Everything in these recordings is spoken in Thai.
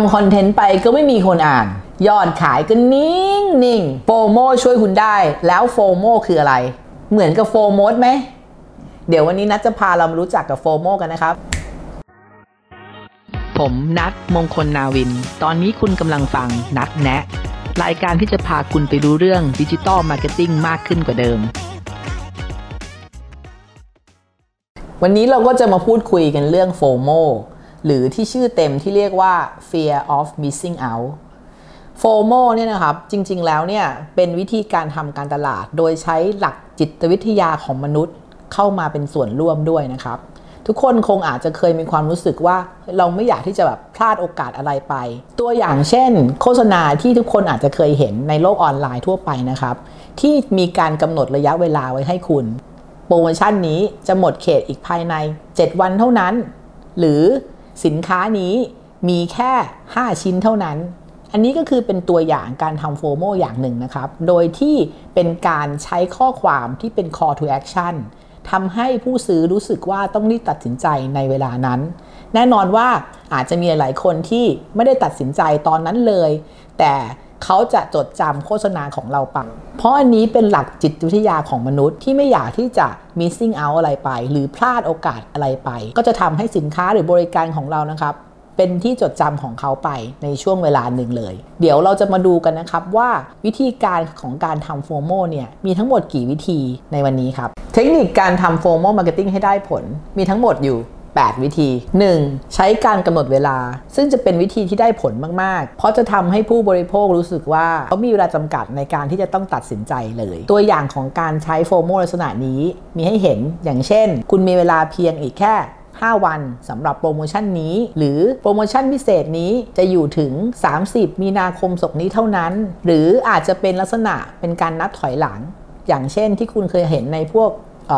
ทำคอนเทนต์ไปก็ไม่มีคนอ่าน ยอดขายก็นิ่งนิ่ง FOMO ช่วยคุณได้ แล้ว FOMO คืออะไร เหมือนกับ Foremost ไหม เดี๋ยววันนี้นัตจะพาเรามารู้จักกับ FOMO กันนะครับ ผมนัตมงคลนาวิน ตอนนี้คุณกำลังฟังนัตแนะ รายการที่จะพาคุณไปรู้เรื่อง digital marketing มากขึ้นกว่าเดิมวันนี้เราก็จะมาพูดคุยกันเรื่องโฟโม หรือที่ชื่อเต็มที่เรียกว่า fear of missing out โฟโมเนี่ยนะครับ จริงๆแล้วเนี่ยเป็นวิธีการทำการตลาด โดยใช้หลักจิตวิทยาของมนุษย์เข้ามาเป็นส่วนร่วมด้วยนะครับ ทุกคนคงอาจจะเคยมีความรู้สึกว่าเราไม่อยากที่จะแบบพลาดโอกาสอะไรไป ตัวอย่างเช่น โฆษณาที่ทุกคนอาจจะเคยเห็นในโลกออนไลน์ทั่วไปนะครับ ที่มีการกำหนดระยะเวลาไว้ให้คุณ โปรโมชั่นนี้จะหมดเขตอีกภายใน 7 วันเท่านั้น หรือ สินค้านี้มีแค่ 5 ชิ้นเท่านั้น อันนี้ก็คือเป็นตัวอย่างการทำโฟโมอย่างหนึ่งนะครับ โดยที่เป็นการใช้ข้อความที่เป็น call to action ทำให้ผู้ซื้อรู้สึกว่าต้องรีบตัดสินใจในเวลานั้น แน่นอนว่าอาจจะมีหลายคนที่ไม่ได้ตัดสินใจตอนนั้นเลย แต่ เขาจะจดจำโฆษณาของเราปังเพราะอันนี้เป็นหลักจิตวิทยาของมนุษย์ที่ไม่อยากที่จะ missing out อะไรไป หรือพลาดโอกาสอะไรไป ก็จะทำให้สินค้าหรือบริการของเรานะครับเป็นที่จดจำของเขาไปในช่วงเวลาหนึ่งเลย เดี๋ยวเราจะมาดูกันนะครับว่าวิธีการของการทำ FOMO เนี่ยมีทั้งหมดกี่วิธีในวันนี้ครับ เทคนิคการทำ FOMO marketing ให้ได้ผลมีทั้งหมดอยู่ 8 วิธี 1. ใช้การกำหนดเวลา ซึ่งจะเป็นวิธีที่ได้ผลมาก ๆ เพราะจะทำให้ผู้บริโภครู้สึกว่าเขามีเวลาจำกัดในการที่จะต้องตัดสินใจเลย ตัวอย่างของการใช้โฟโมลักษณะนี้มีให้เห็นอย่างเช่น คุณมีเวลาเพียงอีกแค่5 วันสำหรับโปรโมชั่นนี้ หรือโปรโมชั่นพิเศษนี้จะอยู่ถึง 30 มีนาคมศกนี้เท่านั้น หรืออาจจะเป็นลักษณะเป็นการนับถอยหลัง อย่างเช่นที่คุณเคยเห็นในพวก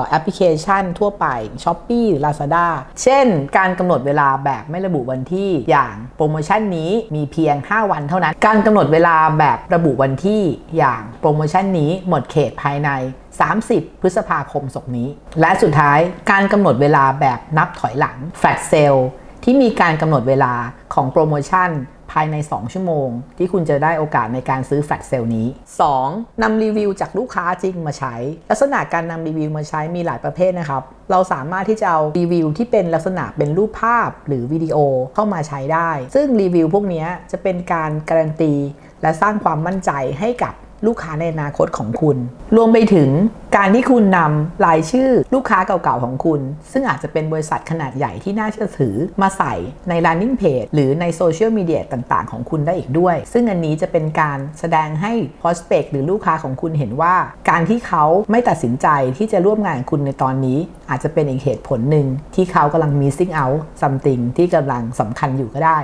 แอปพลิเคชันทั่วไป Shopee หรือ Lazada เช่น การกำหนดเวลาแบบไม่ระบุวันที่อย่างโปรโมชั่นนี้มีเพียง 5 วันเท่านั้น การกำหนดเวลาแบบระบุวันที่อย่างโปรโมชั่นนี้หมดเขตภายใน 30 พฤษภาคมศกนี้ และสุดท้ายการกำหนดเวลาแบบนับถอยหลัง Flash Sale ที่มีการกำหนดเวลาของโปรโมชั่น ภายใน 2 ชั่วโมง ที่คุณจะได้โอกาสในการซื้อ flash sale นี้ 2. นำรีวิวจากลูกค้าจริงมาใช้ ลักษณะการนำรีวิวมาใช้มีหลายประเภทนะครับ เราสามารถที่จะเอารีวิวที่เป็นลักษณะเป็นรูปภาพหรือวิดีโอเข้ามาใช้ได้ ซึ่งรีวิวพวกนี้จะเป็นการการันตี และสร้างความมั่นใจให้กับลูกค้าในอนาคตของคุณ รวมไปถึง การที่คุณนำรายชื่อลูกค้าเก่าๆของคุณ ซึ่งอาจจะเป็นบริษัทขนาดใหญ่ที่น่าเชื่อถือมาใส่ใน landing page หรือในโซเชียลมีเดียต่างๆ ของคุณได้อีกด้วย ซึ่งอันนี้จะเป็นการแสดงให้ prospect หรือลูกค้าของคุณเห็นว่า การที่เขาไม่ตัดสินใจที่จะร่วมงานกับคุณในตอนนี้ อาจจะเป็นอีกเหตุผลหนึ่งที่เขากำลัง missing out something ที่กำลังสำคัญอยู่ก็ได้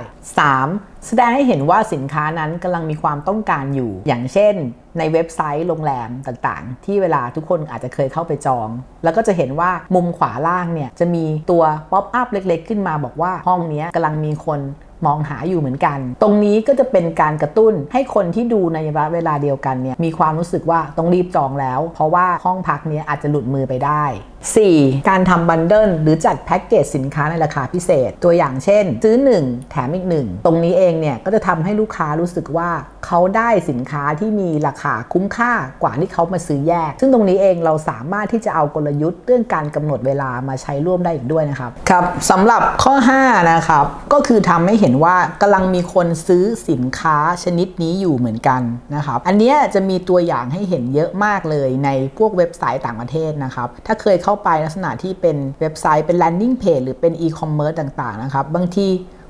3. แสดงให้เห็นว่าสินค้านั้นกำลังมีความต้องการอยู่ อย่างเช่นในเว็บไซต์โรงแรมต่างๆ ที่เวลาทุกคนอาจจะเคยเข้าไปจอง แล้วก็จะเห็นว่ามุมขวาล่างเนี่ยจะมีตัว pop-up เล็กๆ ขึ้นมาบอกว่าห้องนี้กำลังมีคนมองหาอยู่เหมือนกัน ตรงนี้ก็จะเป็นการกระตุ้นให้คนที่ดูในระยะเวลาเดียวกันเนี่ยมีความรู้สึกว่าต้องรีบจองแล้ว เพราะว่าห้องพักนี้อาจจะหลุดมือไปได้ 4. การทำบันเดิลหรือจัดแพ็กเกจสินค้าในราคาพิเศษ ตัวอย่างเช่น ซื้อ 1 แถมอีก 1 ตรงนี้เองเนี่ย ก็จะทำให้ลูกค้ารู้สึกว่าเขาได้สินค้าที่มีราคาคุ้มค่ากว่าที่เขามาซื้อแยก ซึ่งตรงนี้เองเราสามารถที่จะเอากลยุทธ์เรื่องการกำหนดเวลามาใช้ร่วมได้อีกด้วยนะครับครับสำหรับข้อ 5 นะครับ ก็คือทำให้เห็นว่ากำลังมีคนซื้อสินค้าชนิดนี้อยู่เหมือนกันนะครับอันนี้จะมีตัวอย่างให้เห็นเยอะมากเลยในพวกเว็บไซต์ต่างประเทศนะครับถ้าเคยเข้าไปลักษณะที่เป็นเว็บไซต์เป็น landing page หรือเป็น e-commerce ต่างๆนะครับ บางที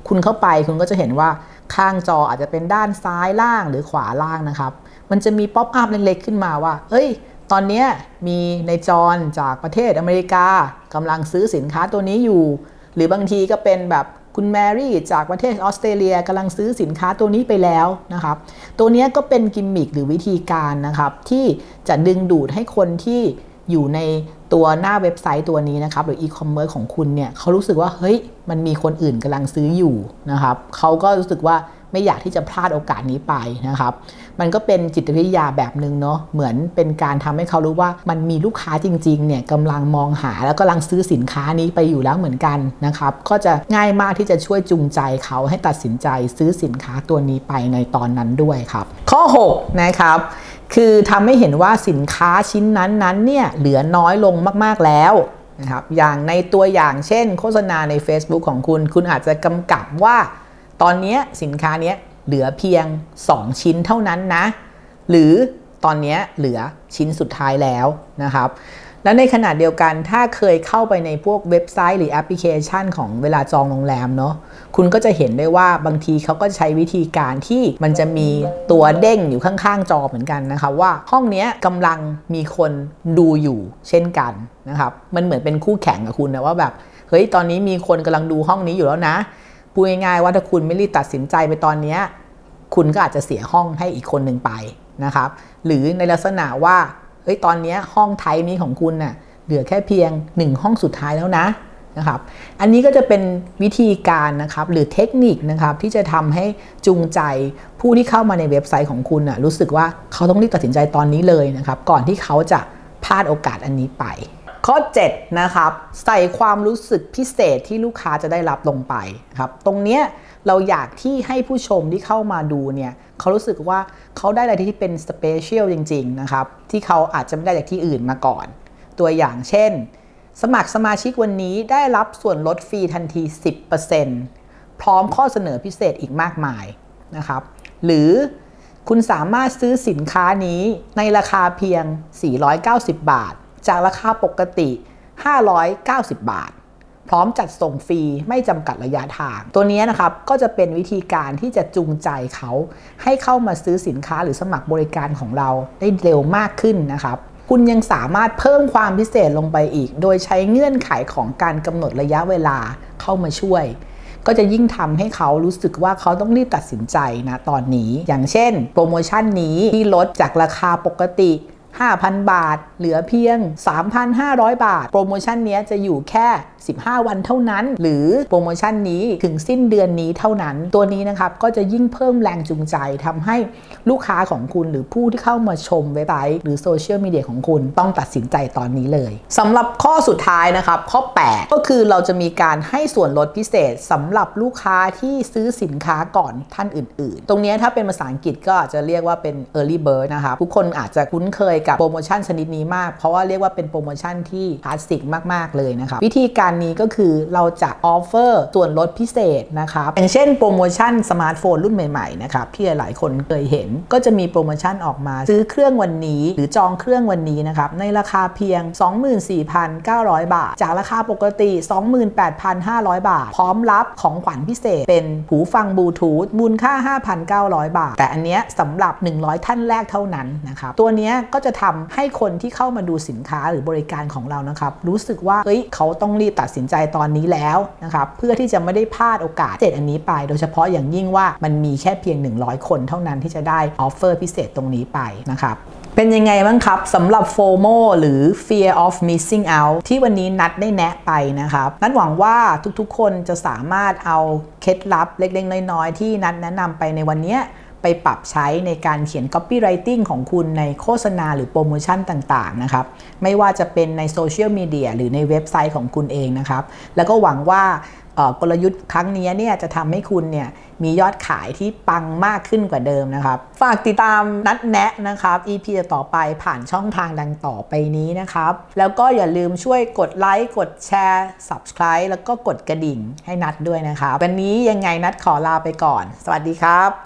คุณเข้าไปคุณก็จะเห็นว่าข้างจออาจจะเป็นด้านซ้ายล่างหรือขวาล่างนะครับ มันจะมี pop-up เล็กๆขึ้นมาว่า เอ้ย ตอนนี้มีในจอนจากประเทศอเมริกากำลังซื้อสินค้าตัวนี้อยู่ หรือบางทีก็เป็นแบบคุณแมรี่จากประเทศออสเตรเลียกำลังซื้อสินค้าตัวนี้ไปแล้วนะครับ ตัวนี้ก็เป็นกิมมิคหรือวิธีการนะครับ ที่จะดึงดูดให้คนที่ อยู่ในตัวหน้าเว็บไซต์ตัวนี้นะครับ หรืออีคอมเมิร์ซของคุณเนี่ยเขารู้สึกว่าเฮ้ยมันมีคนอื่นกำลังซื้ออยู่นะครับเขาก็รู้สึกว่าไม่อยากที่จะพลาดโอกาสนี้ไปนะครับ มันก็เป็นจิตวิทยาแบบหนึ่งเนาะ เหมือนเป็นการทำให้เขารู้ว่ามันมีลูกค้าจริงๆเนี่ยกำลังมองหาแล้วกำลังซื้อสินค้านี้ไปอยู่แล้วเหมือนกันนะครับ ก็จะง่ายมากที่จะช่วยจูงใจเขาให้ตัดสินใจซื้อสินค้าตัวนี้ไปในตอนนั้นด้วยครับ ข้อ 6 นะครับ คือทำให้เห็นว่าสินค้าชิ้นนั้นๆเนี่ยเหลือน้อยลงมากๆแล้วนะครับอย่างในตัวอย่างเช่น โฆษณาใน Facebook ของคุณ คุณอาจจะกำกับว่า ตอนนี้สินค้านี้เหลือเพียง 2 ชิ้นเท่านั้นนะ หรือตอนนี้เหลือชิ้นสุดท้ายแล้วนะครับ และในขณะเดียวกันถ้าเคยเข้าไปในพวกเว็บไซต์หรือแอปพลิเคชันของเวลาจองโรงแรมเนาะคุณก็จะเห็นได้ว่าบางทีเขาก็ใช้วิธีการที่มันจะมีตัวเด้งอยู่ข้างๆ จอเหมือนกันนะคะว่าห้องนี้กำลังมีคนดูอยู่เช่นกันนะครับมันเหมือนเป็นคู่แข่งกับคุณนะว่าแบบเฮ้ยตอนนี้มีคนกำลังดูห้องนี้อยู่แล้วนะพูดง่ายๆว่าถ้าคุณไม่รีบตัดสินใจไปตอนนี้คุณก็อาจจะเสียห้องให้อีกคนหนึ่งไปนะครับหรือในลักษณะว่า เฮ้ยตอนนี้ห้องไทยนี้ของคุณน่ะเหลือแค่เพียง 1 ห้องสุดท้ายแล้วนะนะครับ อันนี้ก็จะเป็นวิธีการนะครับหรือเทคนิคนะครับที่จะทำให้จูงใจผู้ที่เข้ามาในเว็บไซต์ของคุณน่ะรู้สึกว่าเขาต้องรีบตัดสินใจตอนนี้เลยนะครับ ก่อนที่เขาจะพลาดโอกาสอันนี้ไป ข้อ 7 นะครับ ใส่ความรู้สึกพิเศษที่ลูกค้าจะได้รับลงไปครับ ตรงเนี้ยเราอยากที่ให้ผู้ชมที่เข้ามาดูเนี่ยเขารู้สึกว่าเขาได้อะไรที่เป็น special จริง ๆ นะครับ ที่เขาอาจจะไม่ได้จากที่อื่นมาก่อน ตัวอย่างเช่น สมัครสมาชิกวันนี้ได้รับส่วนลดฟรีทันที 10%พร้อมข้อเสนอพิเศษอีกมากมายนะครับ หรือคุณสามารถซื้อสินค้านี้ในราคาเพียง 490 บาท จากราคาปกติ 590 บาท พร้อมจัดส่งฟรีไม่จำกัดระยะทาง ตัวนี้นะครับก็จะเป็นวิธีการที่จะจูงใจเขา ให้เข้ามาซื้อสินค้าหรือสมัครบริการของเราได้เร็วมากขึ้นนะครับคุณยังสามารถเพิ่มความพิเศษลงไปอีก โดยใช้เงื่อนไขของการกำหนดระยะเวลาเข้ามาช่วย ก็จะยิ่งทำให้เขารู้สึกว่าเขาต้องรีบตัดสินใจนะตอนนี้ อย่างเช่น โปรโมชั่นนี้ที่ลดจากราคาปกติ 5,000 บาท เหลือเพียง 3,500 บาท โปรโมชั่นนี้จะอยู่แค่ 15 วันเท่านั้น หรือโปรโมชั่นนี้ถึงสิ้นเดือนนี้เท่านั้น ตัวนี้นะครับก็จะยิ่งเพิ่มแรงจูงใจทำให้ลูกค้าของคุณหรือผู้ที่เข้ามาชมเว็บไซต์หรือโซเชียลมีเดียของคุณต้องตัดสินใจตอนนี้เลยสำหรับข้อสุดท้ายนะครับ ข้อ 8 ก็คือเราจะมีการให้ส่วนลดพิเศษสำหรับลูกค้าที่ซื้อสินค้าก่อนท่านอื่น ๆ ตรงนี้ถ้าเป็นภาษาอังกฤษก็อาจจะเรียกว่าเป็น early bird นะครับทุกคนอาจจะคุ้นเคยกับโปรโมชั่นชนิดนี้มาก เพราะว่าเรียกว่าเป็นโปรโมชั่นที่คลาสสิกมาก ๆ เลยนะครับ วิธีการนี้ก็คือเราจะ offer ส่วนลดพิเศษนะครับอย่างเช่นโปรโมชั่นสมาร์ทโฟนรุ่นใหม่ ๆ นะครับที่หลายๆ คนเคยเห็นก็จะมีโปรโมชั่นออกมา ซื้อเครื่องวันนี้หรือจองเครื่องวันนี้นะครับในราคาเพียง 24,900 บาท จากราคาปกติ 28,500 บาท พร้อมรับของขวัญพิเศษ เป็นหูฟังบลูทูธมูลค่า 5,900 บาท แต่อันเนี้ยสำหรับ 100 ท่านแรกเท่านั้นนะครับตัวเนี้ยก็จะทำให้คนที่เข้าเข้ามาดูสินค้าหรือบริการของเรานะครับรู้สึกว่าเฮ้ยเขาต้องรีบตัดสินใจตอนนี้แล้วนะครับเพื่อที่จะไม่ได้พลาดโอกาสเด็ดอันนี้ไป โดยเฉพาะอย่างยิ่งว่ามันมีแค่เพียง 100 คนเท่านั้นที่จะได้ offer พิเศษตรงนี้ไปนะครับเป็นยังไงบ้างครับสำหรับ FOMO หรือ Fear of Missing Out ที่วันนี้นัดได้แนะไปนะครับ นัดหวังว่าทุกๆ คนจะสามารถเอาเคล็ดลับเล็กๆ น้อยๆ ที่นัดแนะนำไปในวันนี้ ไปปรับใช้ในการเขียน copywriting ของคุณในโฆษณาหรือโปรโมชั่นต่างๆนะครับ ไม่ว่าจะเป็นในโซเชียลมีเดียหรือในเว็บไซต์ของคุณเองนะครับ แล้วก็หวังว่ากลยุทธ์ครั้งนี้เนี่ยจะทำให้คุณเนี่ยมียอดขายที่ปังมากขึ้นกว่าเดิมนะครับ ฝากติดตามนัดแนะนะครับ EP ต่อไปผ่านช่องทางดังต่อไปนี้นะครับ แล้วก็อย่าลืมช่วยกดไลค์ กดแชร์ Subscribe แล้วก็กดกระดิ่งให้นัดด้วยนะครับ วันนี้ยังไงนัดขอลาไปก่อน สวัสดีครับ